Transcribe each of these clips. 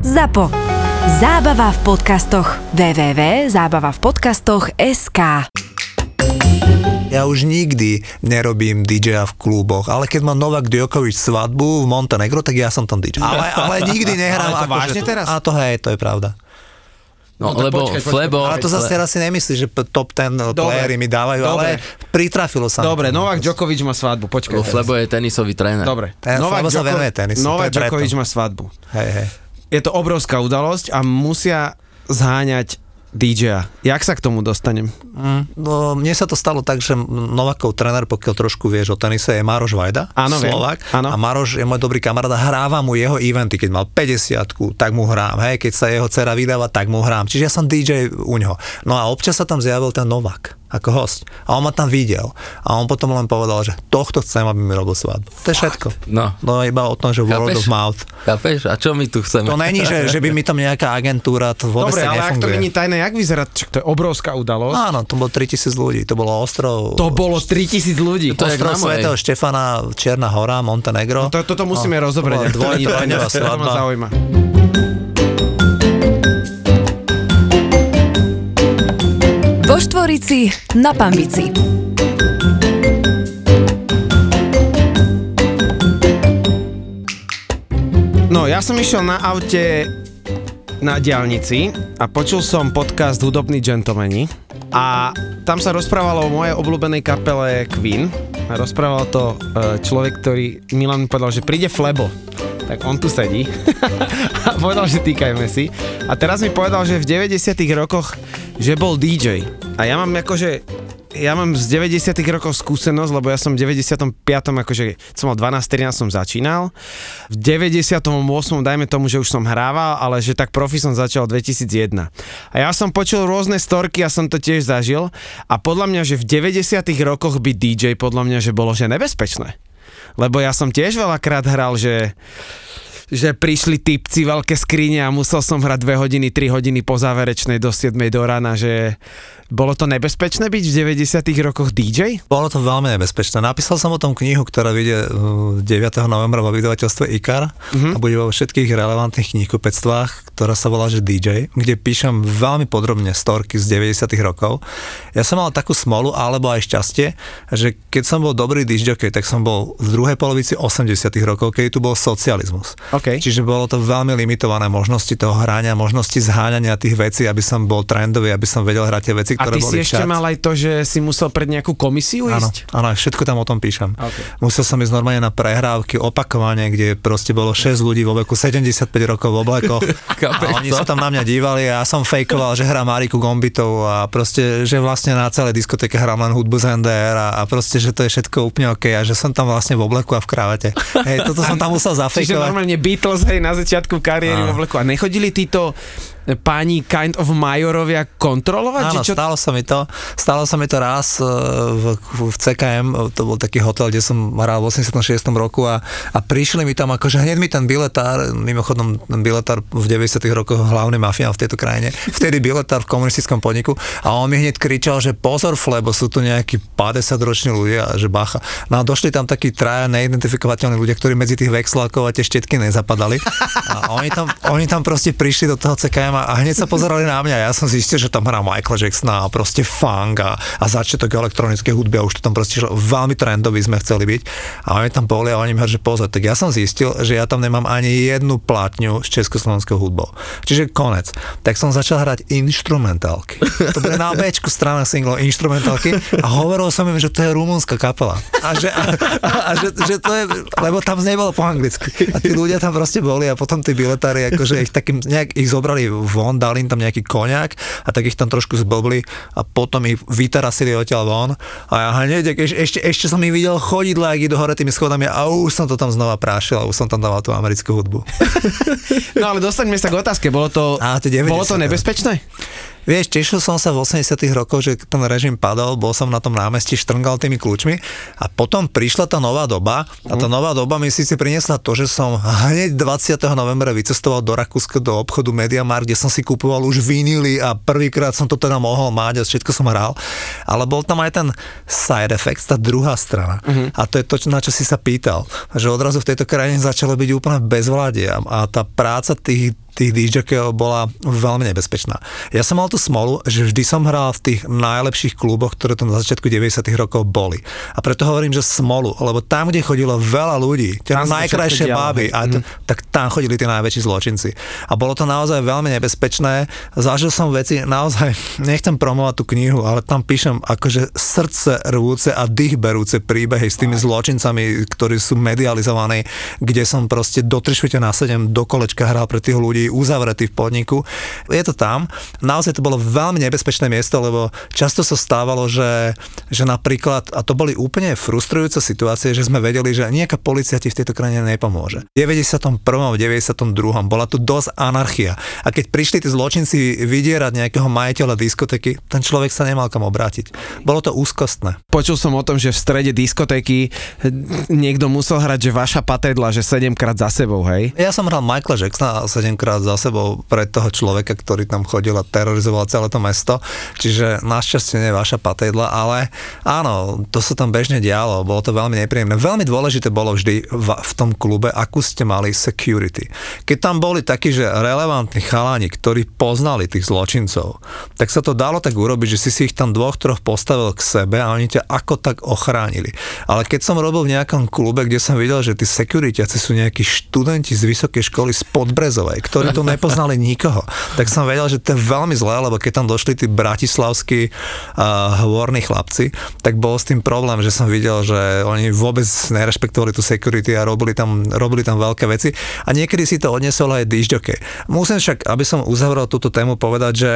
ZAPO. Zábava v podcastoch. www.zábavavpodcastoch.sk Ja už nikdy nerobím DJ v kluboch, ale keď má Novak Djokovic svadbu v Montenegro, tak ja som tam DJ. Ale, ale nikdy nehrám. Ale to akože vážne teraz? A to hej, to je pravda. No, No lebo počkaj, počkaj. Flebo... Ale to zase teraz si nemyslíš, že top 10 playery mi dávajú, dobre. ale pritrafilo sa. Dobre. Novak Djokovic má svadbu, počkaj. Lebo Flebo je tenisový tréner. Dobre, Ten Flebo sa venuje tenisu, Novak. Djokovic má svadbu. Hej, hej. Je to obrovská udalosť a musia zháňať DJ-a. Jak sa k tomu dostanem? Mm, no, mne sa to stalo tak, že Novakov tréner, pokiaľ trošku vieš o tenise, je Maroš Vajda, Áno, viem. Slovák. Áno. A Maroš je môj dobrý kamarát a hrávam mu jeho eventy. Keď mal 50 tak mu hrám. Hej, keď sa jeho dcera vydáva, tak mu hrám. Čiže ja som DJ u ňoho. No a občas sa tam zjavil ten Novak ako host. A on ma tam videl. A on potom len povedal, že tohto chcem, aby mi robil svadbu. To je všetko. No. No iba o tom, že word of mouth. Chápeš? A čo my tu chceme? To není, že, že by mi tam nejaká agentúra, to vôbec Dobre, ale ak to nefunguje. není tajné, jak vyzerá? Čak to je obrovská udalosť. Áno, to bolo 3000 ľudí. To bolo ostrov... To bolo 3000 ľudí. To je Ostrov svätého Štefana, Čierna hora, No Montenegro. To, toto musíme No, rozobrať. to ma svadba. zaujíma. Vo Štvorici na Pambici. No, ja som išiel na aute na diálnici a počul som podcast Hudobní gentlemani a tam sa rozprávalo o mojej obľúbenej kapele Queen a rozprával to e, človek, ktorý Milan mi povedal, že príde Flebo tak on tu sedí a povedal, že týkajme si. A teraz mi povedal, že v 90 rokoch, že bol DJ. A ja mám akože ja mám z 90 rokov skúsenosť, lebo ja som v 95. akože som mal 12-13 som začínal. V 98. dajme tomu, že už som hrával, ale že tak profi som začal 2001. A ja som počul rôzne storky a som to tiež zažil a podľa mňa, že v 90 rokoch byť DJ, podľa mňa, že bolo že nebezpečné. Lebo ja som tiež veľakrát hral, že že prišli typci veľké skrine a musel som hrať 2 hodiny, 3 hodiny po záverečnej do 7 do rána, že bolo to nebezpečné byť v 90 rokoch DJ? Bolo to veľmi nebezpečné. Napísal som o tom knihu, ktorá vyjde uh, 9. novembra vo vydavateľstve IKAR a bude vo všetkých relevantných knihkupectvách, ktorá sa volá že DJ, kde píšem veľmi podrobne storky z 90. rokov. Ja som mal takú smolu alebo aj šťastie, že keď som bol dobrý disjockey, tak som bol v druhej polovici 80. rokov, keď tu bol socializmus. OK. Čiže bolo to veľmi limitované možnosti toho hrania, možnosti zháňania tých vecí, aby som bol trendový, aby som vedel hrať tie veci, A ktoré ty boli si ešte charts. mal aj to, že si musel pred nejakú komisiu Áno, ísť? áno, všetko tam o tom píšem. Okay. Musel som ísť normálne na prehrávky, opakovanie, kde proste bolo 6 ľudí vo veku 75 rokov v oblekoch Chápeš a oni sa tam na mňa dívali a ja som fejkoval, že hrám Mariku Gombitovú a proste, že vlastne na celej diskotéke hrám len hudbu z NDR a, a proste, že to je všetko úplne OK a že som tam vlastne v obleku a v kravate. Hej, toto som tam musel Čiže zafejkovať. normálne Beatles hej, na začiatku kariéry v Áno. obleku. A nechodili títo páni kind of majorovia kontrolovať? Áno, čo... stalo sa mi to. Stalo sa mi to raz e, v, v CKM, e, to bol taký hotel, kde som hral v 86. roku a, a prišli mi tam akože hneď mi ten biletár, mimochodom ten biletár v 90. rokoch hlavný mafián v tejto krajine, vtedy biletár v komunistickom podniku a on mi hneď kričal, že pozor Flebo, sú tu nejakí 50 roční ľudia, že bacha. No a došli tam takí traja neidentifikovateľní ľudia, ktorí medzi tých vexlákov a tie štetky nezapadali. A oni tam, oni tam proste prišli do toho CKM a, a hneď sa pozerali na mňa. Ja som zistil, že tam hrá Michael Jacksona a proste funk a, a začiatok elektronickej hudby a už to tam proste šlo. veľmi trendový sme chceli byť. A oni tam boli a oni mi že pozor, tak ja som zistil, že ja tam nemám ani jednu platňu s československou hudbou. Čiže konec. Tak som začal hrať instrumentálky. To boli na Bčku strana single instrumentálky a hovoril som im, že to je rumúnska kapela. A že, a, a, a že, že to je, lebo tam nebolo po anglicky. A tí ľudia tam proste boli a potom tí biletári, akože ich takým, nejak ich zobrali von, dali im tam nejaký koniak a tak ich tam trošku zblbli a potom ich vytarasili odtiaľ von a ja hneď, eš, ešte, ešte som ich videl chodiť ak idú hore tými schodami a už som to tam znova prášil a už som tam dával tú americkú hudbu. No ale dostaňme sa k otázke. Bolo to, tie 90. bolo to nebezpečné? Vieš, tešil som sa v 80 rokoch, že ten režim padol, bol som na tom námestí, štrngal tými kľúčmi a potom prišla tá nová doba a tá nová doba mi síce priniesla to, že som hneď 20. novembra vycestoval do Rakúska do obchodu Mediamarkt, kde som si kupoval už vinily a prvýkrát som to teda mohol mať a všetko som hral, ale bol tam aj ten side effect, tá druhá strana. A to je to, na čo si sa pýtal, že odrazu v tejto krajine začalo byť úplne bezvládie a, a tá práca tých tých DJkov bola veľmi nebezpečná. Ja som mal tú smolu, že vždy som hral v tých najlepších kluboch, ktoré tu na začiatku 90 rokov boli. A preto hovorím, že smolu, lebo tam, kde chodilo veľa ľudí, tie Tam najkrajšie báby, a t- tak tam chodili tí najväčší zločinci. A bolo to naozaj veľmi nebezpečné. Zažil som veci, naozaj, nechcem promovať tú knihu, ale tam píšem akože srdce rvúce a dých berúce príbehy s tými zločincami, ktorí sú medializovaní, kde som proste do 3 švite na 7 do kolečka hral pre tých ľudí, uzavretý v podniku. Je to tam. Naozaj to bolo veľmi nebezpečné miesto, lebo často sa stávalo, že, že napríklad, a to boli úplne frustrujúce situácie, že sme vedeli, že nejaká policia ti v tejto krajine nepomôže. V 91. a 92. bola tu dosť anarchia. A keď prišli tí zločinci vydierať nejakého majiteľa diskotéky, ten človek sa nemal kam obrátiť. Bolo to úzkostné. Počul som o tom, že v strede diskotéky niekto musel hrať, že vaša patedla, že 7 krát za sebou, hej? Ja som hral Michaela Jacksona 7 krát za sebou pre toho človeka, ktorý tam chodil a terorizoval celé to mesto. Čiže našťastie nie je vaša patédla, ale áno, to sa tam bežne dialo, bolo to veľmi nepríjemné. Veľmi dôležité bolo vždy v, v tom klube, akú ste mali security. Keď tam boli takí, že relevantní chalani, ktorí poznali tých zločincov, tak sa to dalo tak urobiť, že si si ich tam dvoch, troch postavil k sebe a oni ťa ako tak ochránili. Ale keď som robil v nejakom klube, kde som videl, že tí securityáci sú nejakí študenti z vysokej školy z Podbrezovej, ktorí tu nepoznali nikoho, tak som vedel, že to je veľmi zlé, lebo keď tam došli tí bratislavskí uh, hvorní chlapci, tak bol s tým problém, že som videl, že oni vôbec nerešpektovali tú security a robili tam, robili tam veľké veci a niekedy si to odnesol aj dižďoke. Musím však, aby som uzavrel túto tému, povedať, že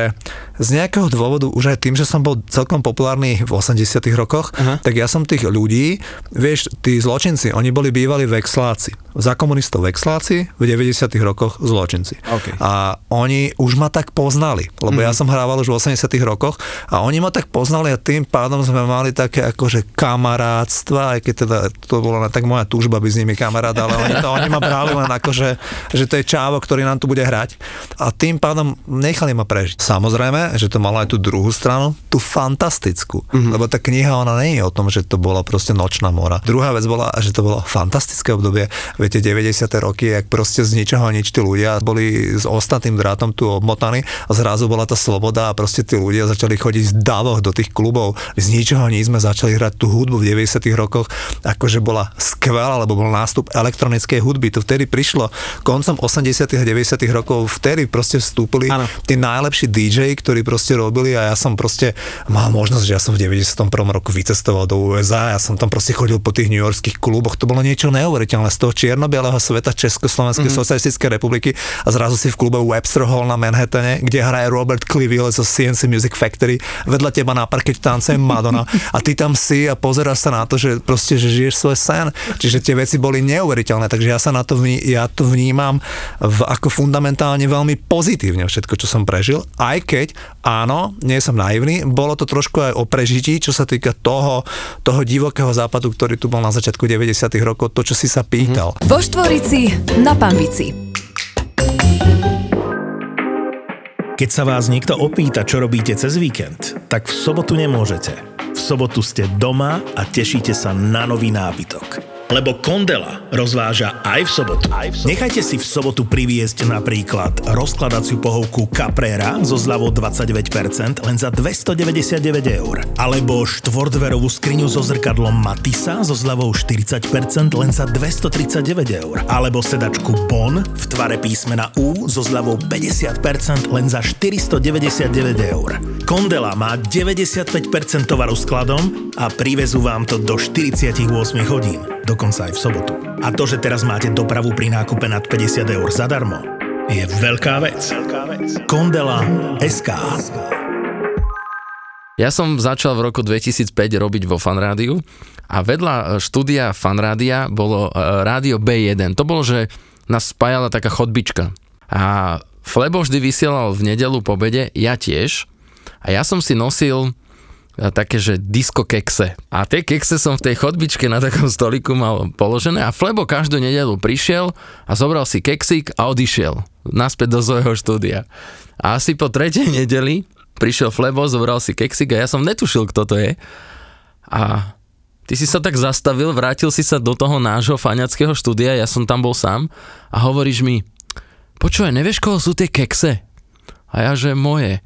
z nejakého dôvodu, už aj tým, že som bol celkom populárny v 80 rokoch, Aha. tak ja som tých ľudí, vieš, tí zločinci, oni boli bývali vexláci. Za komunistov vexláci, v 90 rokoch zločinci. OK. A oni už ma tak poznali, lebo mm. ja som hrával už v 80 rokoch a oni ma tak poznali a tým pádom sme mali také akože kamarátstva, aj keď teda to bola tak moja túžba byť s nimi kamarát, ale oni, to, oni ma brali len akože, že to je čávo, ktorý nám tu bude hrať. A tým pádom nechali ma prežiť. Samozrejme, že to malo aj tú druhú stranu, tú fantastickú, mm-hmm. lebo tá kniha ona nie je o tom, že to bola proste nočná mora. Druhá vec bola, že to bolo fantastické obdobie. Viete, 90. roky, jak proste z ničoho nič tí ľudia boli s ostatným drátom tu obmotaní a zrazu bola tá sloboda a proste tí ľudia začali chodiť v davoch do tých klubov. Z ničoho nič sme začali hrať tú hudbu v 90. rokoch, akože bola skvelá, lebo bol nástup elektronickej hudby. To vtedy prišlo koncom 80. a 90. rokov, vtedy proste vstúpili Áno. tí najlepší DJ, ktorí proste robili a ja som proste mal možnosť, že ja som v 91. roku vycestoval do USA, ja som tam proste chodil po tých newyorských kluboch, to bolo niečo neuveriteľné z toho čierno-bieleho sveta Československej mm-hmm. socialistickej republiky a zrazu si v klube Webster Hall na Manhattane, kde hraje Robert Cliville zo CNC Music Factory, vedľa teba na parkete tancuje Madonna a ty tam si a pozeráš sa na to, že proste, že žiješ svoj sen. Čiže tie veci boli neuveriteľné, takže ja sa na to, vní, ja to vnímam v, ako fundamentálne veľmi pozitívne všetko, čo som prežil, aj keď, áno, nie som naivný, bolo to trošku aj o prežití, čo sa týka toho, toho divokého západu, ktorý tu bol na začiatku 90 rokov, to, čo si sa pýtal. Vo Štvorici na Pambici. Keď sa vás niekto opýta, čo robíte cez víkend, tak v sobotu nemôžete. V sobotu ste doma a tešíte sa na nový nábytok. Lebo Kondela rozváža aj v sobotu. Nechajte si v sobotu priviesť napríklad rozkladaciu pohovku Caprera so zľavou 29% len za 299 eur. Alebo štvordverovú skriňu so zrkadlom Matisa so zľavou 40% len za 239 eur. Alebo sedačku Bon v tvare písmena U so zľavou 50% len za 499 eur. Kondela má 95% tovaru skladom a privezú vám to do 48 hodín, dokonca aj v sobotu. A to, že teraz máte dopravu pri nákupe nad 50 eur zadarmo, je veľká vec. Kondela SK. Ja som začal v roku 2005 robiť vo fanrádiu a vedľa štúdia fanrádia bolo e, rádio B1. To bolo, že nás spájala taká chodbička. A Flebo vždy vysielal v nedelu po obede, ja tiež. A ja som si nosil také, že disco kekse. A tie kekse som v tej chodbičke na takom stoliku mal položené a Flebo každú nedelu prišiel a zobral si keksík a odišiel naspäť do svojho štúdia. A asi po tretej nedeli prišiel Flebo, zobral si keksík a ja som netušil, kto to je. A ty si sa tak zastavil, vrátil si sa do toho nášho faňackého štúdia, ja som tam bol sám a hovoríš mi, počúvaj, nevieš, koho sú tie kekse? A ja, že moje.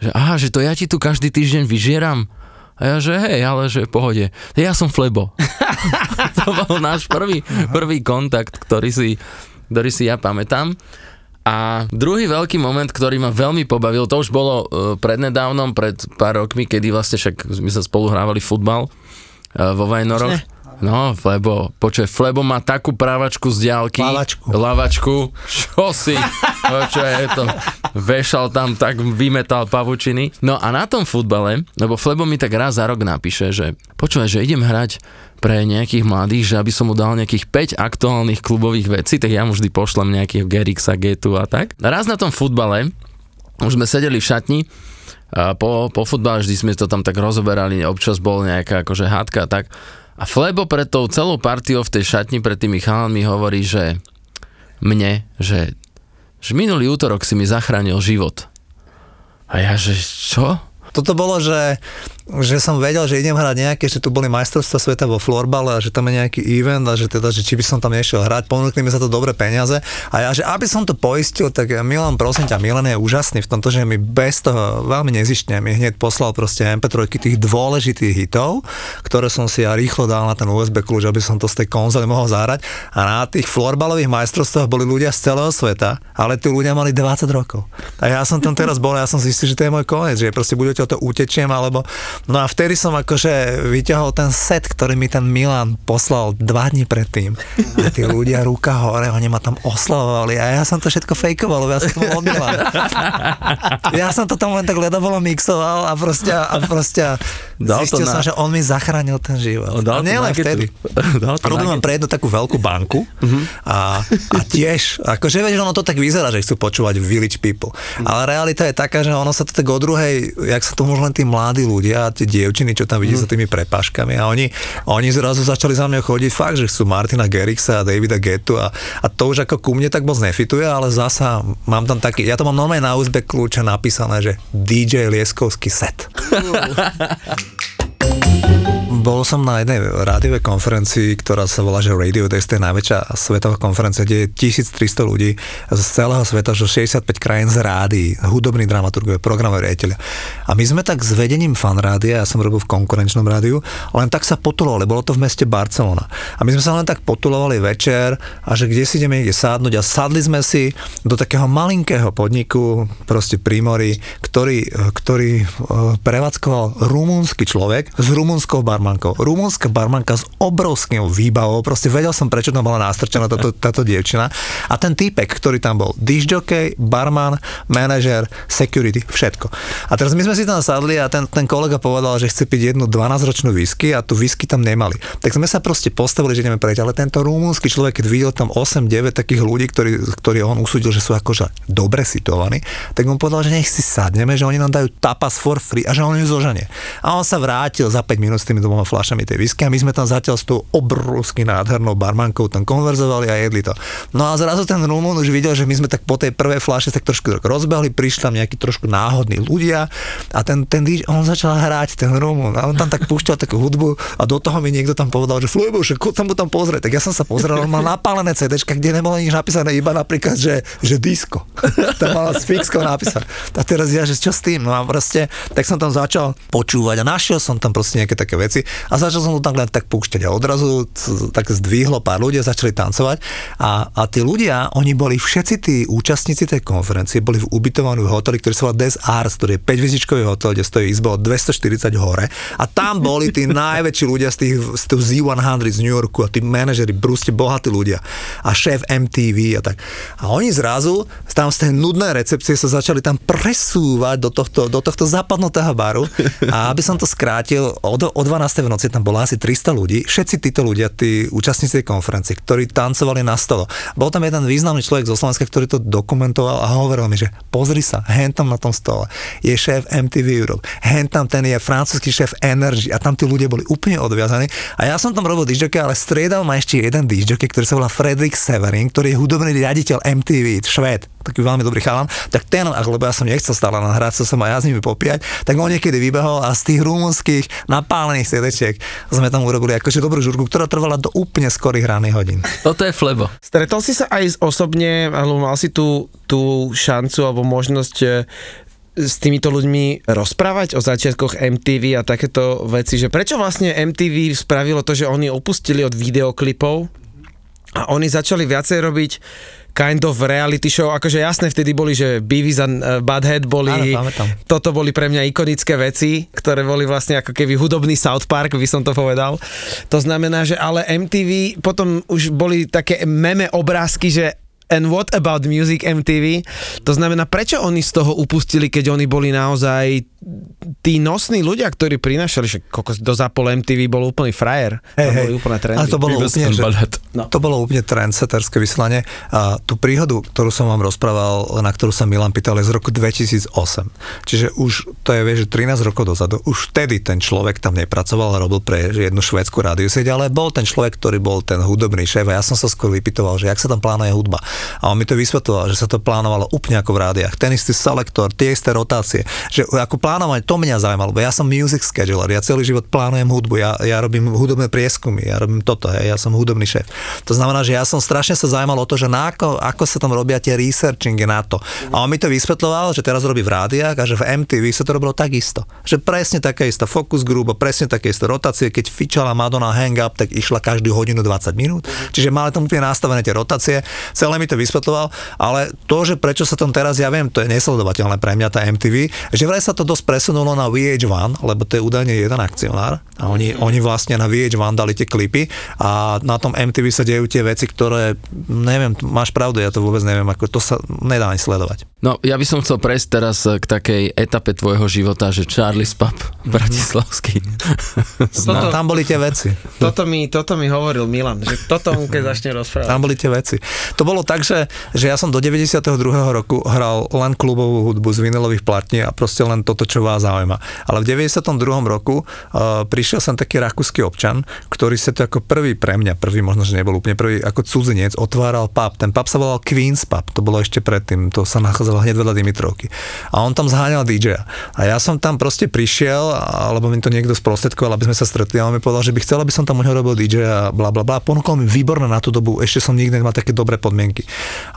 Že aha, že to ja ti tu každý týždeň vyžieram. A ja, že hej, ale že pohode. Ja som Flebo. to bol náš prvý, prvý kontakt, ktorý si, ktorý si ja pamätám. A druhý veľký moment, ktorý ma veľmi pobavil, to už bolo uh, prednedávnom, pred pár rokmi, kedy vlastne však my sa spolu hrávali futbal uh, vo Vajnoroch. No, Flebo, počuj, Flebo má takú právačku z diálky. Lavačku. Lavačku. Čo si? Čo je to? Vešal tam, tak vymetal pavučiny. No a na tom futbale, lebo Flebo mi tak raz za rok napíše, že počúvaj, že idem hrať pre nejakých mladých, že aby som mu dal nejakých 5 aktuálnych klubových vecí, tak ja mu vždy pošlem nejakých Gerixa, Getu a tak. A raz na tom futbale, už sme sedeli v šatni, a po, po futbale vždy sme to tam tak rozoberali, občas bol nejaká akože hádka a tak. A Flebo pred tou celou partiou v tej šatni pred tými chalami hovorí, že mne, že, že minulý útorok si mi zachránil život. A ja, že čo? Toto bolo, že, že som vedel, že idem hrať nejaké, že tu boli majstrovstvá sveta vo florbale a že tam je nejaký event a že teda, že či by som tam nešiel hrať, ponúkli mi za to dobré peniaze a ja, že aby som to poistil, tak Milan, prosím ťa, Milan je úžasný v tomto, že mi bez toho veľmi nezištne, mi hneď poslal proste MP3 tých dôležitých hitov, ktoré som si ja rýchlo dal na ten USB kľúč, aby som to z tej konzoly mohol zahrať a na tých florbalových majstrovstvách boli ľudia z celého sveta, ale tí ľudia mali 20 rokov. A ja som tam teraz bol, ja som istý, že to je môj koniec, že proste o to utečiem, alebo... No a vtedy som akože vyťahol ten set, ktorý mi ten Milan poslal dva dní predtým. A tí ľudia ruka hore, oni ma tam oslavovali a ja som to všetko fejkoval, ja som to bol Milan. Ja som to tam len tak ledovolo mixoval a proste, a proste Dal to zistil na- som, že on mi zachránil ten život. Dal A to nie len na vtedy. Dal to Robil mám pre jednu takú veľkú banku Mhm. a, a tiež, akože vieš, ono to tak vyzerá, že chcú počúvať Village People. Ale realita je taká, že ono sa to tak o druhej, jak sa to môžu len tí mladí ľudia a tie dievčiny, čo tam vidíte Mhm. za tými prepáškami a oni, oni zrazu začali za mňa chodiť fakt, že chcú Martina Gerixa a Davida Getu a, a to už ako ku mne tak moc nefituje, ale zasa mám tam taký, ja to mám normálne na USB kľúče napísané, že DJ Lieskovský set. Bol som na jednej rádiovej konferencii, ktorá sa volá, že Radio Days, to je najväčšia svetová konferencia, kde je 1300 ľudí z celého sveta, že 65 krajín z rádií, hudobní dramaturgovia, programoví riaditeľia. A my sme tak s vedením fan rádia, ja som robil v konkurenčnom rádiu, len tak sa potulovali, bolo to v meste Barcelona. A my sme sa len tak potulovali večer a že kde si ideme niekde sadnúť a sadli sme si do takého malinkého podniku, proste pri mori, ktorý, ktorý eh, prevádzkoval rumúnsky človek s rumúnskou barmankou. Rumúnska barmanka s obrovským výbavou, proste vedel som, prečo tam bola nástrčená táto, táto dievčina. A ten týpek, ktorý tam bol, disjockey, barman, manažer, security, všetko. A teraz my sme si tam sadli a ten, ten kolega povedal, že chce piť jednu 12-ročnú whisky a tu whisky tam nemali. Tak sme sa proste postavili, že ideme preč, ale tento rumúnsky človek, keď videl tam 8-9 takých ľudí, ktorí, ktorí on usúdil, že sú akože dobre situovaní, tak mu povedal, že nech si sadneme, že oni nám dajú tapas for free a že on ju zoženie. A on sa vrátil za 5 minút s tými dvoma fľašami tej whisky a my sme tam zatiaľ s tou obrovsky nádhernou barmankou tam konverzovali a jedli to. No a zrazu ten Rumún už videl, že my sme tak po tej prvej fľaše tak trošku rozbehli, prišli tam nejakí trošku náhodní ľudia a ten, ten DJ, on začal hrať, ten Rumún, a on tam tak púšťal takú hudbu a do toho mi niekto tam povedal, že Flebo, že sa mu tam pozrieť. Tak ja som sa pozrel, on mal napálené CD, kde nebolo nič napísané, iba napríklad, že, že disco. Tam mal s fixkou napísané. A teraz ja, že čo s tým? No a proste, tak som tam začal počúvať a našiel som tam proste nejaké také veci a začal som to tam tak púšťať a odrazu tak zdvihlo pár ľudí a začali tancovať a, a tí ľudia, oni boli všetci tí účastníci tej konferencie, boli v ubytovaní v hoteli, ktorý sa volá Des Arts, ktorý je 5 hotel, kde stojí izba od 240 hore a tam boli tí najväčší ľudia z tých, z tých Z100 z New Yorku a tí manažeri, brúste bohatí ľudia a šéf MTV a tak. A oni zrazu tam z tej nudnej recepcie sa začali tam presúvať do tohto, do tohto zapadnutého baru a aby som to skrátil, od, o 12. v noci tam bolo asi 300 ľudí, všetci títo ľudia, tí účastníci tej konferencie, ktorí tancovali na stolo. Bol tam jeden významný človek zo Slovenska, ktorý to dokumentoval a hovoril mi, že pozri sa, hen tam na tom stole je šéf MTV Europe, hen tam ten je francúzsky šéf Energy a tam tí ľudia boli úplne odviazaní. A ja som tam robil disjockey, ale striedal ma ešte jeden disjockey, ktorý sa volá Fredrik Severin, ktorý je hudobný riaditeľ MTV, Švéd, taký veľmi dobrý chalan, tak ten, lebo ja som nechcel stále nahrať, chcel som aj ja s nimi popíjať, tak on niekedy vybehol a z tých rumunských napálených ovečiek. Sme tam urobili akože dobrú žurku, ktorá trvala do úplne skorých ránych hodín. Toto je Flebo. Stretol si sa aj osobne, alebo mal si tú, tú šancu alebo možnosť e, s týmito ľuďmi rozprávať o začiatkoch MTV a takéto veci, že prečo vlastne MTV spravilo to, že oni opustili od videoklipov a oni začali viacej robiť kind of reality show, akože jasné vtedy boli, že Beavis a uh, Butthead boli, Áno, pamätám. toto boli pre mňa ikonické veci, ktoré boli vlastne ako keby hudobný South Park, by som to povedal. To znamená, že ale MTV potom už boli také meme obrázky, že And what about music MTV? To znamená, prečo oni z toho upustili, keď oni boli naozaj tí nosní ľudia, ktorí prinašali, že kokos do Zapol MTV bol úplný frajer. Hej. boli úplne trendy. Ale to bolo úplne, že, Butthead. No. to bolo úplne trendsetterské vyslanie. A tú príhodu, ktorú som vám rozprával, na ktorú sa Milan pýtal, je z roku 2008. Čiže už, to je, vieš, že 13 rokov dozadu, už vtedy ten človek tam nepracoval a robil pre jednu švédsku rádiosieť, ale bol ten človek, ktorý bol ten hudobný šéf a ja som sa skôr vypytoval, že jak sa tam plánuje hudba. A on mi to vysvetloval, že sa to plánovalo úplne ako v rádiách. Ten istý selektor, tie isté rotácie. Že ako plánovanie, to mňa zaujímalo, lebo ja som music scheduler, ja celý život plánujem hudbu, ja, ja robím hudobné prieskumy, ja robím toto, hej, ja som hudobný šéf. To znamená, že ja som strašne sa zaujímal o to, že na ako, ako sa tam robia tie researchingy na to. A on mi to vysvetloval, že teraz robí v rádiách a že v MTV sa to robilo takisto. Že presne také isté focus group, a presne také isté rotácie, keď fičala Madonna Hang Up, tak išla každú hodinu 20 minút. Čiže mali tam úplne nastavené tie rotácie. Celé mi to vysvetloval, ale to, že prečo sa tam teraz, ja viem, to je nesledovateľné pre mňa tá MTV, že vraj sa to dosť presunulo na VH1, lebo to je údajne jeden akcionár a oni, oni vlastne na VH1 dali tie klipy a na tom MTV sa dejú tie veci, ktoré, neviem, máš pravdu, ja to vôbec neviem, ako to sa nedá ani sledovať. No, ja by som chcel prejsť teraz k takej etape tvojho života, že Charlie's Pub, Bratislavský. No, tam boli tie veci. Toto mi, toto mi hovoril Milan, že toto on keď začne rozprávať. Tam boli tie veci. To bolo tak, že, že ja som do 92. roku hral len klubovú hudbu z vinilových platní a proste len toto, čo vás zaujíma. Ale v 92. roku uh, prišiel sem taký rakúsky občan, ktorý sa to ako prvý pre mňa, prvý možno, že nebol úplne prvý, ako cudzinec, otváral pub. Ten pub sa volal Queen's Pub, to bolo ešte predtým, to sa nachádzalo hneď vedľa Dimitrovky. A on tam zháňal DJ. A ja som tam proste prišiel, alebo mi to niekto sprostredkoval, aby sme sa stretli a on mi povedal, že by chcel, aby som tam u neho robil DJ a bla bla bla. Ponúkol mi výborné na tú dobu, ešte som nikdy nemal také dobré podmienky.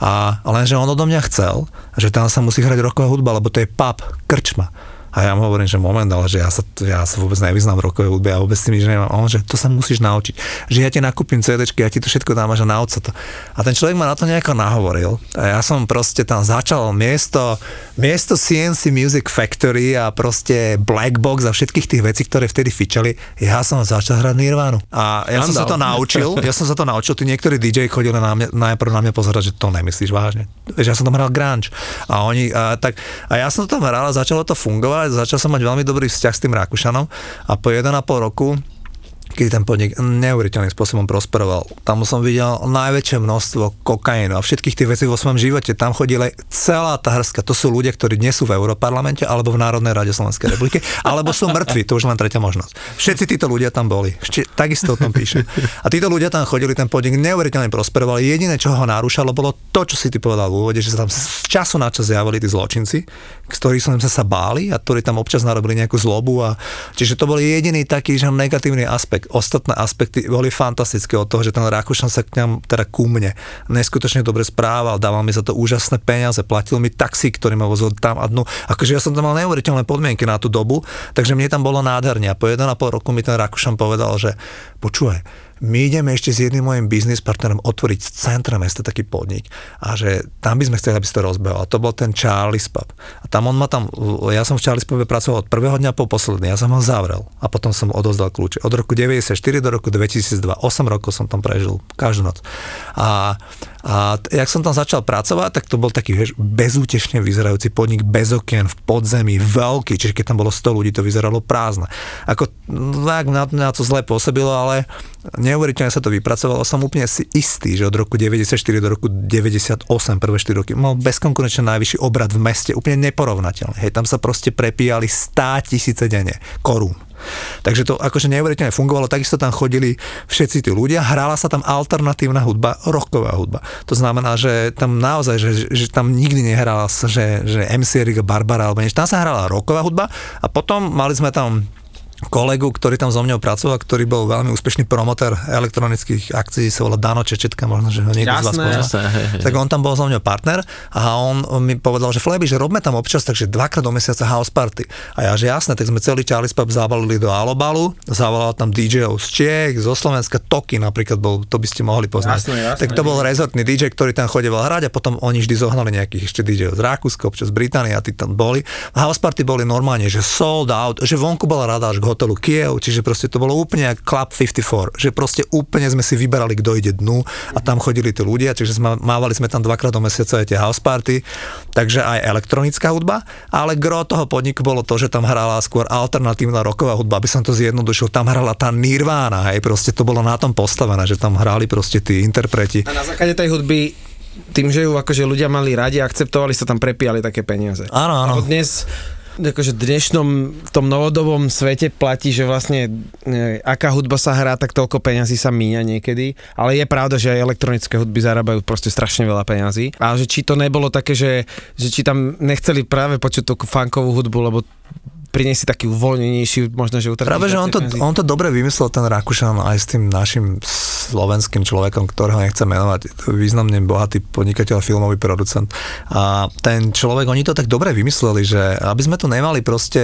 A lenže on odo mňa chcel, že tam sa musí hrať roková hudba, lebo to je pub, krčma. A ja mu hovorím, že moment, ale že ja sa, ja sa vôbec nevyznám v rokovej hudbe a vôbec s tým nič nemám. A on, že to sa musíš naučiť. Že ja ti nakúpim CDčky, ja ti to všetko dám a že nauč sa to. A ten človek ma na to nejako nahovoril. A ja som proste tam začal miesto, miesto CNC Music Factory a proste Black Box a všetkých tých vecí, ktoré vtedy fičali, ja som začal hrať Nirvanu. A ja som sa to naučil, ja som sa to naučil, tí niektorí DJ chodili na mňa, najprv na mňa pozerať, že to nemyslíš vážne. Vieš, ja som tam hral grunge. A oni, a, tak, a ja som to tam hral a začalo to fungovať, začal som mať veľmi dobrý vzťah s tým Rakúšanom a po 1,5 roku keď ten podnik neuveriteľným spôsobom prosperoval. Tam som videl najväčšie množstvo kokainu a všetkých tých vecí vo svojom živote. Tam chodila celá tá hrska. To sú ľudia, ktorí dnes sú v Európarlamente alebo v Národnej rade Slovenskej republiky, alebo sú mŕtvi. To už len tretia možnosť. Všetci títo ľudia tam boli. Ešte, takisto o tom píše. A títo ľudia tam chodili, ten podnik neuveriteľne prosperoval. Jediné, čo ho narúšalo, bolo to, čo si ty povedal v úvode, že sa tam z času na čas javili tí zločinci, z ktorých som sa báli a ktorí tam občas narobili nejakú zlobu. A, čiže to bol jediný taký že negatívny aspekt ostatné aspekty boli fantastické od toho, že ten Rakúšan sa k nám, teda ku mne, neskutočne dobre správal, dával mi za to úžasné peniaze, platil mi taxi, ktorý ma vozil tam a dnu. Akože ja som tam mal neuveriteľné podmienky na tú dobu, takže mne tam bolo nádherne. A po 1,5 roku mi ten Rakúšan povedal, že počúvaj, my ideme ešte s jedným mojim biznis partnerom otvoriť v centre mesta taký podnik a že tam by sme chceli, aby si to rozbehol. A to bol ten Charlie's Pub. A tam on ma tam, ja som v Charlie's Pube pracoval od prvého dňa po posledný, ja som ho zavrel a potom som odozdal kľúče. Od roku 94 do roku 2002, 8 rokov som tam prežil, každú noc. A, a t- jak som tam začal pracovať, tak to bol taký vieš, bezútešne vyzerajúci podnik bez okien v podzemí, veľký, čiže keď tam bolo 100 ľudí, to vyzeralo prázdne. Ako, tak na mňa to zle pôsobilo, ale neuveriteľne sa to vypracovalo. Som úplne si istý, že od roku 94 do roku 98, prvé 4 roky, mal bezkonkurenčne najvyšší obrad v meste, úplne neporovnateľný. Hej, tam sa proste prepíjali 100 tisíce denne korún. Takže to akože neuveriteľne fungovalo, takisto tam chodili všetci tí ľudia, hrala sa tam alternatívna hudba, rocková hudba. To znamená, že tam naozaj, že, že tam nikdy nehrala, že, že MC Erika Barbara alebo niečo, tam sa hrala rocková hudba a potom mali sme tam kolegu, ktorý tam so mnou pracoval, ktorý bol veľmi úspešný promotér elektronických akcií, sa volá Dano Čečetka, možno, že ho niekto z vás pozná. jasné, hej, hej. Tak on tam bol so mnou partner a on, mi povedal, že Fleby, že robme tam občas, takže dvakrát do mesiaca house party. A ja, že jasné, tak sme celý Charlie's Pub zabalili do Alobalu, zavolal tam DJ-ov z Čiech, zo Slovenska, Toky napríklad bol, to by ste mohli poznať. Jasné, jasné. tak to bol rezortný DJ, ktorý tam chodieval hrať a potom oni vždy zohnali nejakých ešte DJ z Rakúska, občas z Británie a tí tam boli. A house party boli normálne, že sold out, že vonku bola rada až hotelu Kiev, čiže proste to bolo úplne jak Club 54, že proste úplne sme si vyberali, kto ide dnu a tam chodili tí ľudia, čiže sme, mávali sme tam dvakrát do mesiaca aj tie house party, takže aj elektronická hudba, ale gro toho podniku bolo to, že tam hrala skôr alternatívna roková hudba, aby som to zjednodušil, tam hrala tá Nirvana, hej, proste to bolo na tom postavené, že tam hrali proste tí interpreti. A na základe tej hudby tým, že ju akože ľudia mali radi a akceptovali, sa tam prepíjali také peniaze. Áno, áno. Lebo dnes akože dnešnom v tom novodobom svete platí, že vlastne e, aká hudba sa hrá, tak toľko peňazí sa míňa niekedy, ale je pravda, že aj elektronické hudby zarábajú proste strašne veľa peňazí. A že či to nebolo také, že, že či tam nechceli práve počuť tú funkovú hudbu, lebo priniesli taký uvoľnenejší, možno, že Práve, že on to, on to dobre vymyslel, ten Rakúšan, aj s tým našim slovenským človekom, ktorého nechcem menovať, významne bohatý podnikateľ, filmový producent. A ten človek, oni to tak dobre vymysleli, že aby sme tu nemali proste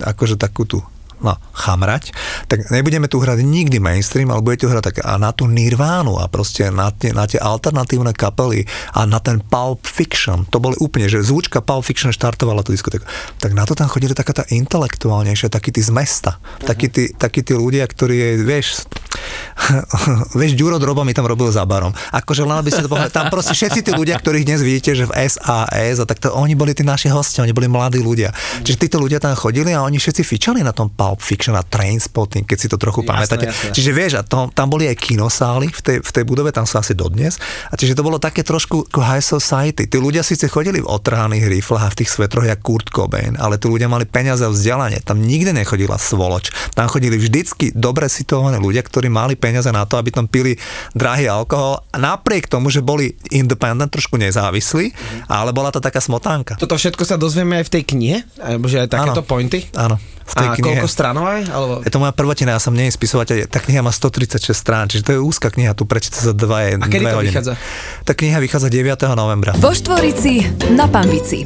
akože takú tú no, chamrať, tak nebudeme tu hrať nikdy mainstream, ale budete hrať tak a na tú Nirvánu a proste na tie, na tie alternatívne kapely a na ten Pulp Fiction. To boli úplne, že zvučka Pulp Fiction štartovala tú diskotéku. Tak na to tam chodili taká tá intelektuálnejšia, takí tí z mesta. Takí tí, takí tí ľudia, ktorí, vieš, vieš, Ďuro Droba mi tam robil za barom. Akože len by si to povedal, tam proste všetci tí ľudia, ktorých dnes vidíte, že v SAS a takto, oni boli tí naši hostia, oni boli mladí ľudia. Čiže títo ľudia tam chodili a oni všetci fičali na tom Pulp Fiction a Trainspotting, keď si to trochu Jasné, pamätáte. Čiže vieš, a to, tam boli aj kinosály v tej, v tej budove, tam sú asi dodnes. A čiže to bolo také trošku ako high society. Tí ľudia síce chodili v otrhaných riflách a v tých svetroch jak Kurt Cobain, ale tí ľudia mali peniaze a vzdelanie. Tam nikde nechodila svoloč. Tam chodili vždycky dobre situovaní ľudia, ktorí mali peniaze na to, aby tam pili drahý alkohol. A napriek tomu, že boli independent, trošku nezávislí, ale bola to taká smotánka. Toto všetko sa dozvieme aj v tej knihe? Alebo že aj takéto Áno. pointy? Áno. V tej A knihe. koľko stranov aj? Alebo... Je to moja prvotina, ja som nie spisovateľ. Tá kniha má 136 strán, čiže to je úzka kniha, tu prečíta za 2 A kedy to hodiny. vychádza? Tá kniha vychádza 9. novembra. Vo Štvorici na Pambici.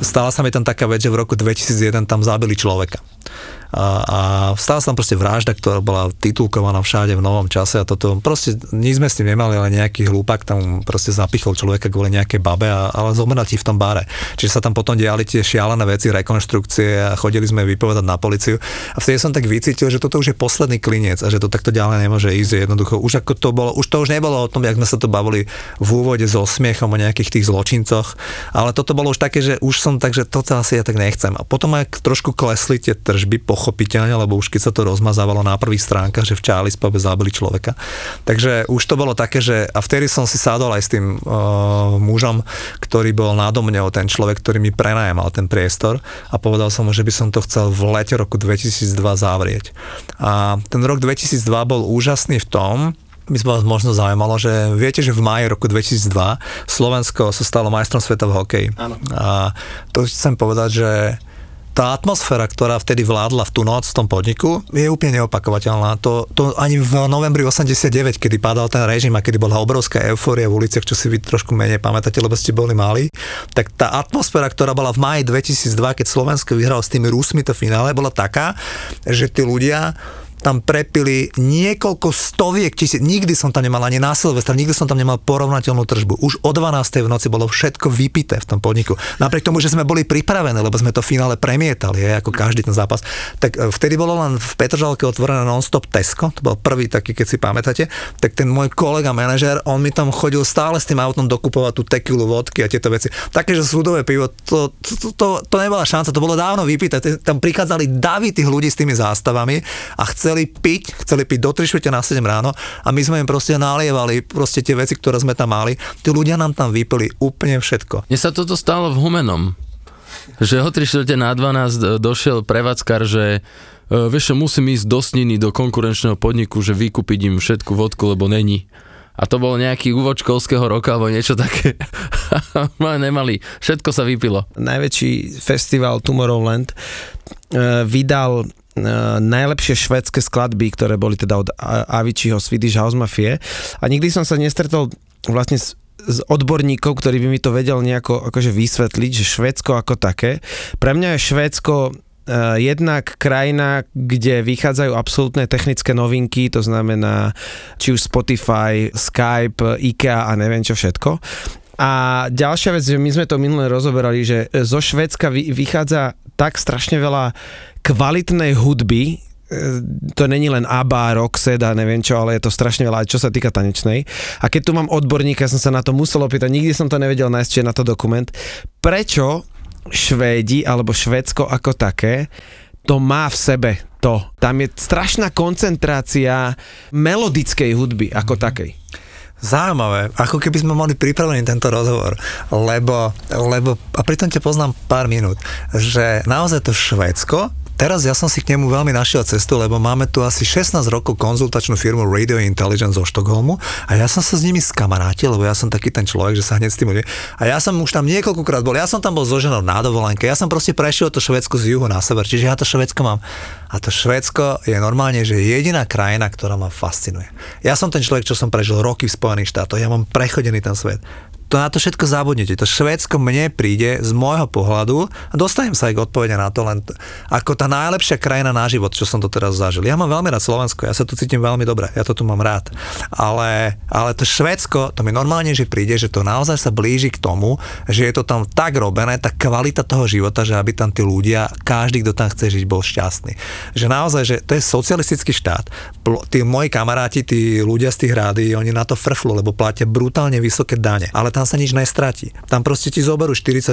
Stala sa mi tam taká vec, že v roku 2001 tam zabili človeka. A, a stala sa tam proste vražda, ktorá bola titulkovaná všade v novom čase a toto, proste nič sme s tým nemali, ale nejaký hlúpak tam proste zapichol človeka kvôli nejakej babe, a, ale zomrel ti v tom bare. Čiže sa tam potom diali tie šialené veci, rekonštrukcie a chodili sme vypovedať na policiu. A vtedy som tak vycítil, že toto už je posledný klinec a že to takto ďalej nemôže ísť jednoducho. Už ako to bolo, už to už nebolo o tom, jak sme sa to bavili v úvode so smiechom o nejakých tých zločincoch, ale toto bolo už také, že už som tak, že toto asi ja tak nechcem. A potom aj trošku klesli tie tržby, pochopiteľne, lebo už keď sa to rozmazávalo na prvých stránkach, že v Charlie's Pube zabili človeka. Takže už to bolo také, že a vtedy som si sadol aj s tým uh, mužom, ktorý bol nádo mňou, ten človek, ktorý mi prenajamal ten priestor a povedal som mu, že by som to chcel v lete roku 2002 zavrieť. A ten rok 2002 bol úžasný v tom, by vás možno zaujímalo, že viete, že v máji roku 2002 Slovensko sa stalo majstrom sveta v hokeji. Áno. A to chcem povedať, že tá atmosféra, ktorá vtedy vládla v tú noc v tom podniku, je úplne neopakovateľná. To, to ani v novembri 89, kedy padal ten režim a kedy bola obrovská eufória v uliciach, čo si vy trošku menej pamätáte, lebo ste boli mali, tak tá atmosféra, ktorá bola v máji 2002, keď Slovensko vyhralo s tými Rusmi to finále, bola taká, že tí ľudia tam prepili niekoľko stoviek tisíc, nikdy som tam nemal ani na Silvestra, nikdy som tam nemal porovnateľnú tržbu. Už o 12. v noci bolo všetko vypité v tom podniku. Napriek tomu, že sme boli pripravení, lebo sme to finále premietali, je, ako každý ten zápas. Tak e, vtedy bolo len v Petržalke otvorené non-stop Tesco, to bol prvý taký, keď si pamätáte, tak ten môj kolega manažer, on mi tam chodil stále s tým autom dokupovať tú tekilu, vodky a tieto veci. Také, že súdové pivo, to, to, to, to, to nebola šanca, to bolo dávno vypité. Tam prichádzali davy tých ľudí s tými zástavami a chceli piť, chceli piť do 3 čtvrte na 7 ráno a my sme im proste nalievali proste tie veci, ktoré sme tam mali. Tí ľudia nám tam vypili úplne všetko. Mne sa toto stalo v Humenom. Že o 3 čtvrte na 12 došiel prevádzkar, že e, vieš musím ísť do Sniny, do konkurenčného podniku, že vykúpiť im všetku vodku, lebo není. A to bol nejaký úvod školského roka alebo niečo také. No, Nemali. Všetko sa vypilo. najväčší festival Tomorrowland vydal najlepšie švedské skladby, ktoré boli teda od Aviciiho Swedish House Mafie a nikdy som sa nestretol vlastne s z odborníkov, ktorý by mi to vedel nejako akože vysvetliť, že Švédsko ako také. Pre mňa je Švédsko Eh, jednak krajina, kde vychádzajú absolútne technické novinky, to znamená či už Spotify, Skype, IKEA a neviem čo všetko. A ďalšia vec, že my sme to minule rozoberali, že zo Švédska vychádza tak strašne veľa kvalitnej hudby, eh, to není len ABBA, Roxette a neviem čo, ale je to strašne veľa, čo sa týka tanečnej. A keď tu mám odborníka, som sa na to musel opýtať, nikdy som to nevedel nájsť, či je na to dokument. Prečo Švédi alebo Švédsko ako také to má v sebe to. Tam je strašná koncentrácia melodickej hudby ako mhm. takej. Zaujímavé, ako keby sme mali pripravený tento rozhovor, lebo, lebo a pritom ťa poznám pár minút, že naozaj to Švédsko teraz ja som si k nemu veľmi našiel cestu, lebo máme tu asi 16 rokov konzultačnú firmu Radio Intelligence zo Štokholmu a ja som sa s nimi skamarátil, lebo ja som taký ten človek, že sa hneď stimuluje. A ja som už tam niekoľkokrát bol, ja som tam bol so na dovolenke, ja som proste prešiel to Švedsko z juhu na sever, čiže ja to Švedsko mám. A to Švedsko je normálne, že jediná krajina, ktorá ma fascinuje. Ja som ten človek, čo som prežil roky v Spojených štátoch, ja mám prechodený ten svet to na to všetko zabudnete. To Švédsko mne príde z môjho pohľadu a dostanem sa aj k odpovede na to len ako tá najlepšia krajina na život, čo som to teraz zažil. Ja mám veľmi rád Slovensko, ja sa tu cítim veľmi dobre, ja to tu mám rád. Ale, ale to Švédsko, to mi normálne, že príde, že to naozaj sa blíži k tomu, že je to tam tak robené, tá kvalita toho života, že aby tam tí ľudia, každý, kto tam chce žiť, bol šťastný. Že naozaj, že to je socialistický štát. Tí moji kamaráti, tí ľudia z tých rádií, oni na to frflu, lebo platia brutálne vysoké dane. Ale tam sa nič nestratí. Tam proste ti zoberú 48%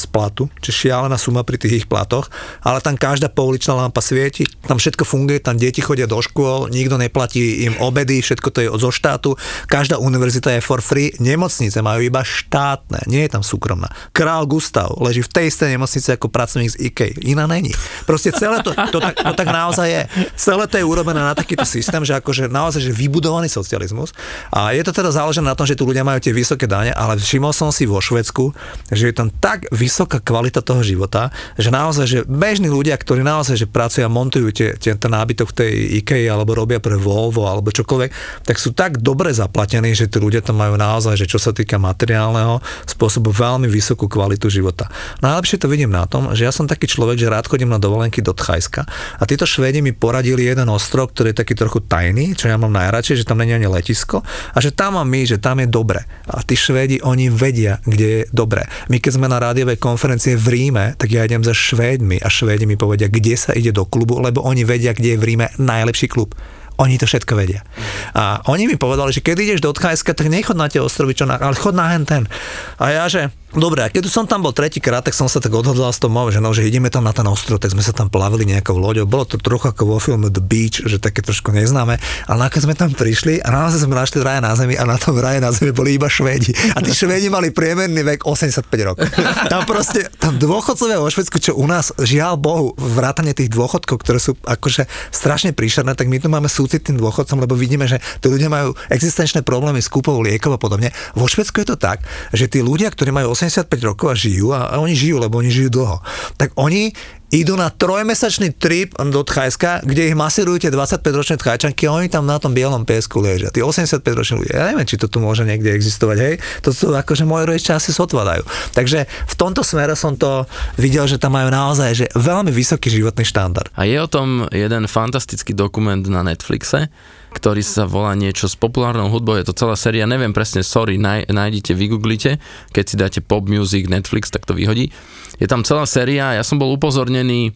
z platu, či šialená suma pri tých ich platoch, ale tam každá pouličná lampa svieti, tam všetko funguje, tam deti chodia do škôl, nikto neplatí im obedy, všetko to je zo štátu, každá univerzita je for free, nemocnice majú iba štátne, nie je tam súkromná. Král Gustav leží v tej istej nemocnici ako pracovník z IKEA, iná není. Proste celé to, to, tak, to tak naozaj je. Celé to je urobené na takýto systém, že akože naozaj že vybudovaný socializmus a je to teda záležené na tom, že tu ľudia majú tie vysoké dane ale všimol som si vo Švedsku, že je tam tak vysoká kvalita toho života, že naozaj, že bežní ľudia, ktorí naozaj, že pracujú a montujú tie, ten nábytok v tej IKEA alebo robia pre Volvo alebo čokoľvek, tak sú tak dobre zaplatení, že tí ľudia tam majú naozaj, že čo sa týka materiálneho spôsobu veľmi vysokú kvalitu života. Najlepšie to vidím na tom, že ja som taký človek, že rád chodím na dovolenky do Thajska a títo Švedi mi poradili jeden ostrov, ktorý je taký trochu tajný, čo ja mám najradšej, že tam není ani letisko a že tam mám my, že tam je dobre. A tí Švedi Švédi, oni vedia, kde je dobré. My keď sme na rádiovej konferencie v Ríme, tak ja idem za Švédmi a Švédi mi povedia, kde sa ide do klubu, lebo oni vedia, kde je v Ríme najlepší klub. Oni to všetko vedia. A oni mi povedali, že keď ideš do Odchajska, tak nechod na tie ostrovy, čo na, ale chod na hen ten. A ja, že Dobre, a keď som tam bol tretíkrát, tak som sa tak odhodlal s tou mojou ženou, že ideme tam na ten ostrov, tak sme sa tam plavili nejakou loďou. Bolo to trochu ako vo filme The Beach, že také trošku neznáme. Ale keď sme tam prišli a naozaj sme našli raje na zemi a na tom raje na zemi boli iba Švédi. A tí Švédi mali priemerný vek 85 rokov. Tam proste, tam dôchodcovia vo Švedsku, čo u nás, žiaľ Bohu, vrátane tých dôchodkov, ktoré sú akože strašne príšerné, tak my tu máme súcit tým dôchodcom, lebo vidíme, že tí ľudia majú existenčné problémy s kúpou liekov a podobne. Vo Švedsku je to tak, že tí ľudia, ktorí majú 85 rokov a žijú, a, a oni žijú, lebo oni žijú dlho, tak oni idú na trojmesačný trip do Thajska, kde ich masírujú tie 25-ročné Thajčanky a oni tam na tom bielom piesku ležia. Tí 85-roční ľudia. Ja neviem, či to tu môže niekde existovať, hej. To sú akože moje rodičia asi sotvadajú. Takže v tomto smere som to videl, že tam majú naozaj že veľmi vysoký životný štandard. A je o tom jeden fantastický dokument na Netflixe, ktorý sa volá niečo s populárnou hudbou, je to celá séria, neviem presne, sorry, naj, nájdete, vygooglite, keď si dáte pop music Netflix, tak to vyhodí. Je tam celá séria, ja som bol upozornený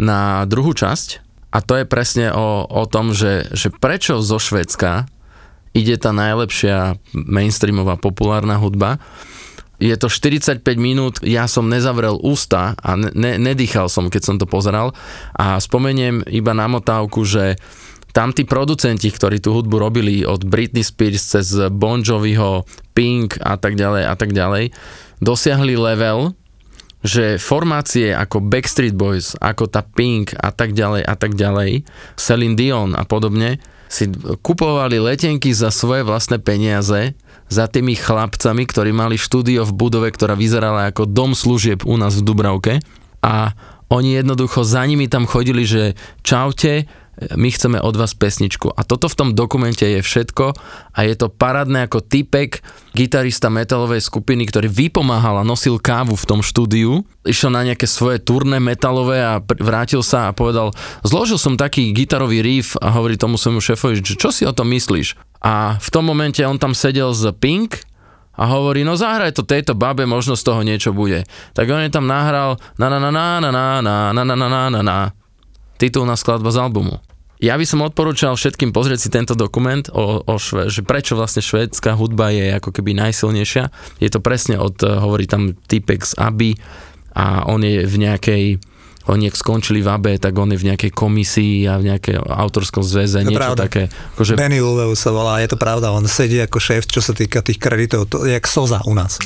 na druhú časť a to je presne o, o tom, že, že prečo zo Švedska ide tá najlepšia mainstreamová populárna hudba. Je to 45 minút, ja som nezavrel ústa a ne, nedýchal som, keď som to pozeral. A spomeniem iba na motávku, že tam tí producenti, ktorí tú hudbu robili od Britney Spears cez Bon Joviho, Pink a tak ďalej a tak ďalej, dosiahli level, že formácie ako Backstreet Boys, ako tá Pink a tak ďalej a tak ďalej, Celine Dion a podobne, si kupovali letenky za svoje vlastné peniaze za tými chlapcami, ktorí mali štúdio v budove, ktorá vyzerala ako dom služieb u nás v Dubravke. A oni jednoducho za nimi tam chodili, že čaute, my chceme od vás pesničku. A toto v tom dokumente je všetko a je to parádne ako typek, gitarista metalovej skupiny, ktorý vypomáhal a nosil kávu v tom štúdiu. Išiel na nejaké svoje turné metalové a vrátil sa a povedal, zložil som taký gitarový riff a hovorí tomu svojmu šéfovi, že čo si o tom myslíš? A v tom momente on tam sedel z Pink a hovorí, no zahraj to tejto babe, možno z toho niečo bude. Tak on je tam nahral na na na na na na na na na na na na na titulná skladba z albumu. Ja by som odporúčal všetkým pozrieť si tento dokument, o, o šve, že prečo vlastne švédska hudba je ako keby najsilnejšia. Je to presne od, hovorí tam typek z Aby a on je v nejakej oni ak skončili v AB, tak on je v nejakej komisii a v nejakej autorskom zväze, niečo pravda. také. Akože, Benny Ulveu sa volá, je to pravda, on sedí ako šéf, čo sa týka tých kreditov, to je jak Soza u nás.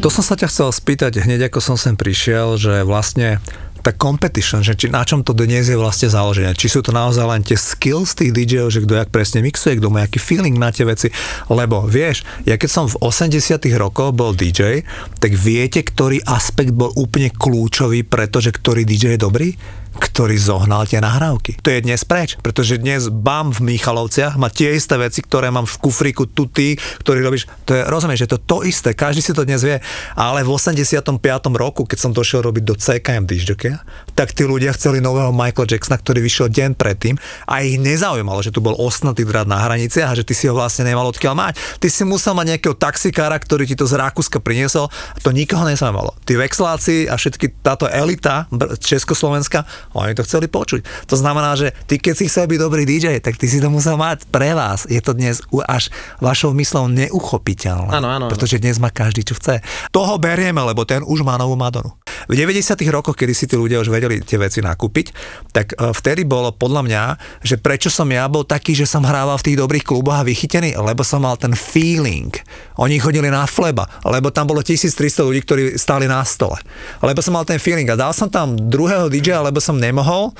To som sa ťa chcel spýtať hneď, ako som sem prišiel, že vlastne tá competition, že či, na čom to dnes je vlastne založené. Či sú to naozaj len tie skills tých DJov, že kto jak presne mixuje, kto má aký feeling na tie veci. Lebo vieš, ja keď som v 80 rokoch bol DJ, tak viete, ktorý aspekt bol úplne kľúčový, pretože ktorý DJ je dobrý? ktorý zohnal tie nahrávky. To je dnes preč, pretože dnes BAM v Michalovciach má tie isté veci, ktoré mám v kufríku, tu ty, ktorý robíš. To je, rozumieš, že to to isté, každý si to dnes vie, ale v 85. roku, keď som došiel robiť do CKM Disjockey, tak tí ľudia chceli nového Michaela Jacksona, ktorý vyšiel deň predtým a ich nezaujímalo, že tu bol osnatý drát na hranici a že ty si ho vlastne nemal odkiaľ mať. Ty si musel mať nejakého taxikára, ktorý ti to z Rakúska priniesol a to nikoho nezaujímalo. Tí vexláci a všetky táto elita Československa, oni to chceli počuť. To znamená, že ty keď si chcel byť dobrý DJ, tak ty si to musel mať pre vás. Je to dnes až vašou myslou neuchopiteľné. Áno, áno, áno. Pretože dnes má každý, čo chce. Toho berieme, lebo ten už má novú Madonu. V 90. rokoch, kedy si tí ľudia už vedeli tie veci nakúpiť, tak e, vtedy bolo podľa mňa, že prečo som ja bol taký, že som hrával v tých dobrých kluboch a vychytený, lebo som mal ten feeling. Oni chodili na fleba, lebo tam bolo 1300 ľudí, ktorí stáli na stole. Lebo som mal ten feeling a dal som tam druhého DJ, lebo som nemohol,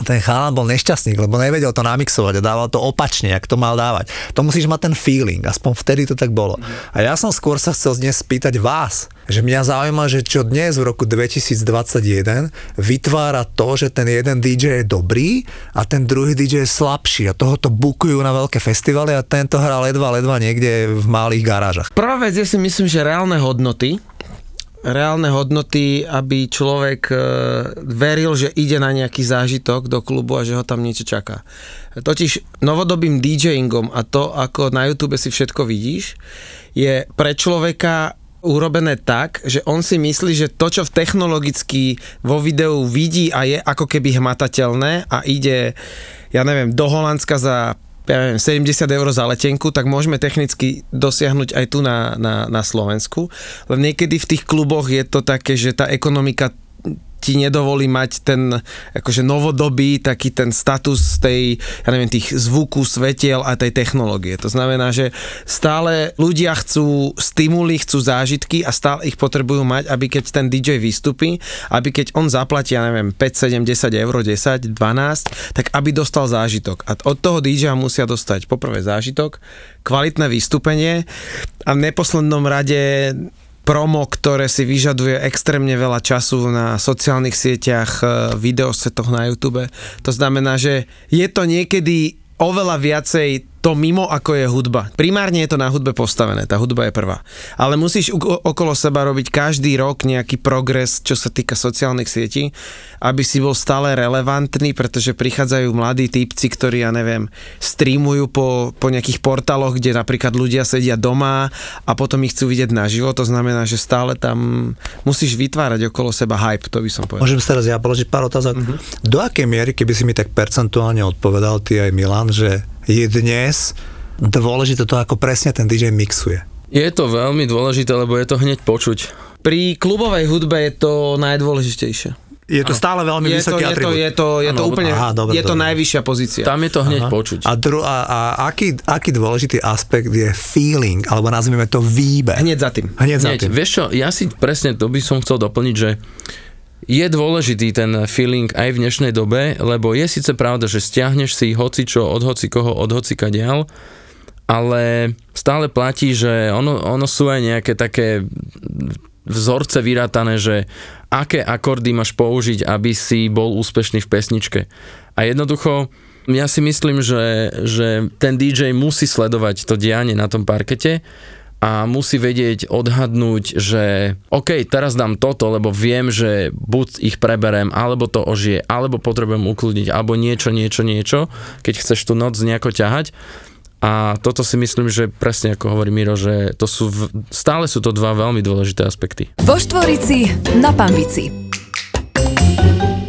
ten chalan bol nešťastný, lebo nevedel to namixovať a dával to opačne, jak to mal dávať. To musíš mať ten feeling, aspoň vtedy to tak bolo. A ja som skôr sa chcel dnes spýtať vás, že mňa zaujíma, že čo dnes v roku 2021 vytvára to, že ten jeden DJ je dobrý a ten druhý DJ je slabší a toho to bukujú na veľké festivaly a tento hrá ledva, ledva niekde v malých garážach. Prvá vec, ja si myslím, že reálne hodnoty, reálne hodnoty, aby človek e, veril, že ide na nejaký zážitok do klubu a že ho tam niečo čaká. Totiž novodobým DJingom a to, ako na YouTube si všetko vidíš, je pre človeka urobené tak, že on si myslí, že to, čo v technologicky vo videu vidí a je ako keby hmatateľné a ide, ja neviem, do Holandska za ja neviem, 70 eur za letenku, tak môžeme technicky dosiahnuť aj tu na, na, na Slovensku. Len niekedy v tých kluboch je to také, že tá ekonomika ti nedovolí mať ten akože novodobý taký ten status tej, ja neviem, tých zvuku, svetiel a tej technológie. To znamená, že stále ľudia chcú stimuly, chcú zážitky a stále ich potrebujú mať, aby keď ten DJ vystupí, aby keď on zaplatí, ja neviem, 5, 7, 10 eur, 10, 12, tak aby dostal zážitok. A od toho DJ musia dostať poprvé zážitok, kvalitné vystúpenie a v neposlednom rade promo, ktoré si vyžaduje extrémne veľa času na sociálnych sieťach, e, videosetoch na YouTube. To znamená, že je to niekedy oveľa viacej to mimo, ako je hudba. Primárne je to na hudbe postavené, tá hudba je prvá. Ale musíš okolo seba robiť každý rok nejaký progres, čo sa týka sociálnych sietí, aby si bol stále relevantný, pretože prichádzajú mladí typci, ktorí, ja neviem, streamujú po, po nejakých portáloch, kde napríklad ľudia sedia doma a potom ich chcú vidieť naživo. To znamená, že stále tam musíš vytvárať okolo seba hype, to by som povedal. Môžem si teraz ja položiť pár otázok? Do akej miery, keby si mi tak percentuálne odpovedal ty aj Milan, že je dnes dôležité to, ako presne ten DJ mixuje? je to veľmi dôležité, lebo je to hneď počuť. Pri klubovej hudbe je to najdôležitejšie. Je to stále veľmi Je to, vysoký je to, je to, je to Áno, úplne, aha, dobre, je to dobre. najvyššia pozícia. Tam je to hneď počuť. A, dru, a, a aký, aký dôležitý aspekt je feeling, alebo nazvime to výber? Hneď za tým. Hneď za Hneď, tým. vieš čo, ja si presne to by som chcel doplniť, že je dôležitý ten feeling aj v dnešnej dobe, lebo je síce pravda, že stiahneš si hoci čo od hoci koho, od hoci kadiaľ, ale stále platí, že ono, ono sú aj nejaké také vzorce vyrátané, že aké akordy máš použiť, aby si bol úspešný v pesničke. A jednoducho, ja si myslím, že, že ten DJ musí sledovať to dianie na tom parkete a musí vedieť odhadnúť, že OK, teraz dám toto, lebo viem, že buď ich preberem, alebo to ožije, alebo potrebujem ukludniť, alebo niečo, niečo, niečo, keď chceš tú noc nejako ťahať. A toto si myslím, že presne ako hovorí Miro, že to sú, stále sú to dva veľmi dôležité aspekty. Vo Štvorici na Pambici.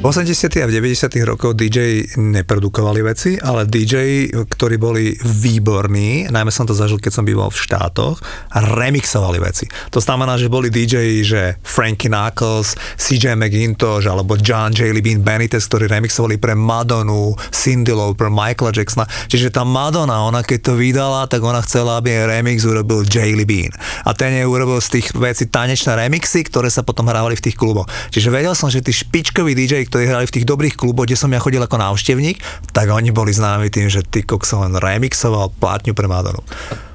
V 80. a v 90. rokoch DJ neprodukovali veci, ale DJ, ktorí boli výborní, najmä som to zažil, keď som býval v štátoch, remixovali veci. To znamená, že boli DJ, že Frankie Knuckles, CJ McIntosh alebo John J. Bean Benitez, ktorí remixovali pre Madonu, Cindy Lou, pre Michaela Jacksona. Čiže tá Madonna, ona keď to vydala, tak ona chcela, aby jej remix urobil J. Bean. A ten jej urobil z tých vecí tanečné remixy, ktoré sa potom hrávali v tých kluboch. Čiže vedel som, že tí špičkoví DJ, ktorí hrali v tých dobrých kluboch, kde som ja chodil ako návštevník, tak oni boli známi tým, že ty kokso len remixoval plátňu pre Madonu.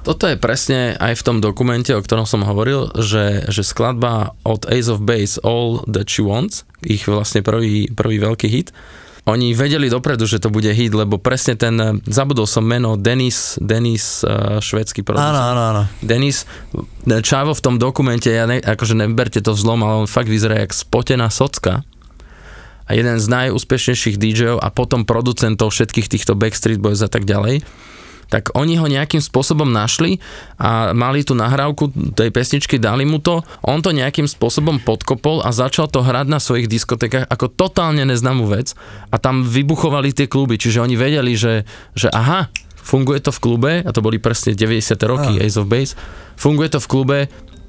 Toto je presne aj v tom dokumente, o ktorom som hovoril, že, že skladba od Ace of Base All That She Wants, ich vlastne prvý, prvý veľký hit, oni vedeli dopredu, že to bude hit, lebo presne ten, zabudol som meno, Denis, Denis, uh, švedský producent. Áno, áno, áno. Denis, Čavo v tom dokumente, ja ne, akože neberte to zlom, ale on fakt vyzerá jak spotená socka. A jeden z najúspešnejších DJov a potom producentov všetkých týchto Backstreet Boys a tak ďalej. Tak oni ho nejakým spôsobom našli a mali tú nahrávku tej pesničky, dali mu to, on to nejakým spôsobom podkopol a začal to hrať na svojich diskotekách ako totálne neznámú vec a tam vybuchovali tie kluby, čiže oni vedeli, že, že aha, funguje to v klube, a to boli presne 90. roky, Áno. Ace of Base, funguje to v klube,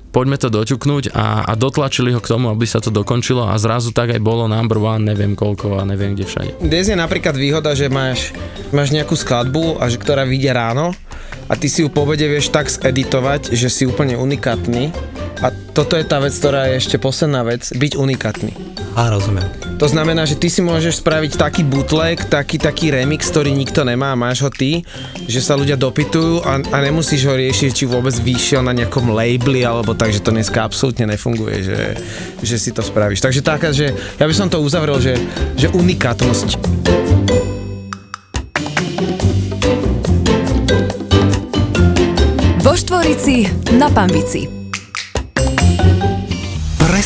poďme to doťuknúť a, a dotlačili ho k tomu, aby sa to dokončilo a zrazu tak aj bolo number one, neviem koľko a neviem kde všade. Dnes je napríklad výhoda, že máš, máš nejakú skladbu, a že, ktorá vyjde ráno a ty si ju po obede vieš tak zeditovať, že si úplne unikátny. A toto je tá vec, ktorá je ešte posledná vec, byť unikátny. Á, rozumiem. To znamená, že ty si môžeš spraviť taký bootleg, taký, taký remix, ktorý nikto nemá a máš ho ty, že sa ľudia dopytujú a, a nemusíš ho riešiť, či vôbec vyšiel na nejakom labeli alebo tak, že to dneska absolútne nefunguje, že, že si to spravíš. Takže taká, že ja by som to uzavrel, že, že unikátnosť. Vo Štvorici na Pambici.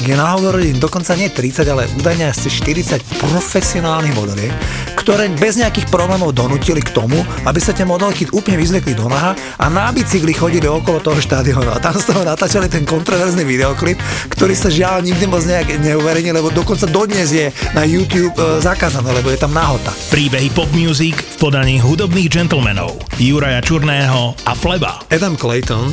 kde nahovorili dokonca nie 30, ale údajne asi 40 profesionálnych modeliek, ktoré bez nejakých problémov donútili k tomu, aby sa tie modelky úplne vyzliekli do naha a na bicykli chodili okolo toho štádionu. A tam z toho natáčali ten kontroverzný videoklip, ktorý sa žiaľ nikdy moc nejak neuverejnil, lebo dokonca dodnes je na YouTube e, zakázané, lebo je tam nahota. Príbehy pop music v podaní hudobných gentlemanov Juraja Čurného a Fleba. Adam Clayton,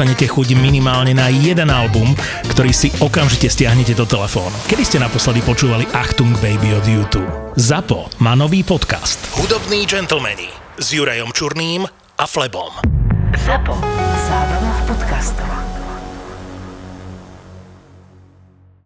chuť minimálne na jeden album, ktorý si okamžite stiahnete do telefónu. Kedy ste naposledy počúvali Achtung Baby od YouTube? ZAPO má nový podcast. Hudobní gentlemani s Jurajom Čurným a Flebom. Zapo. Zábrná v podcastovách.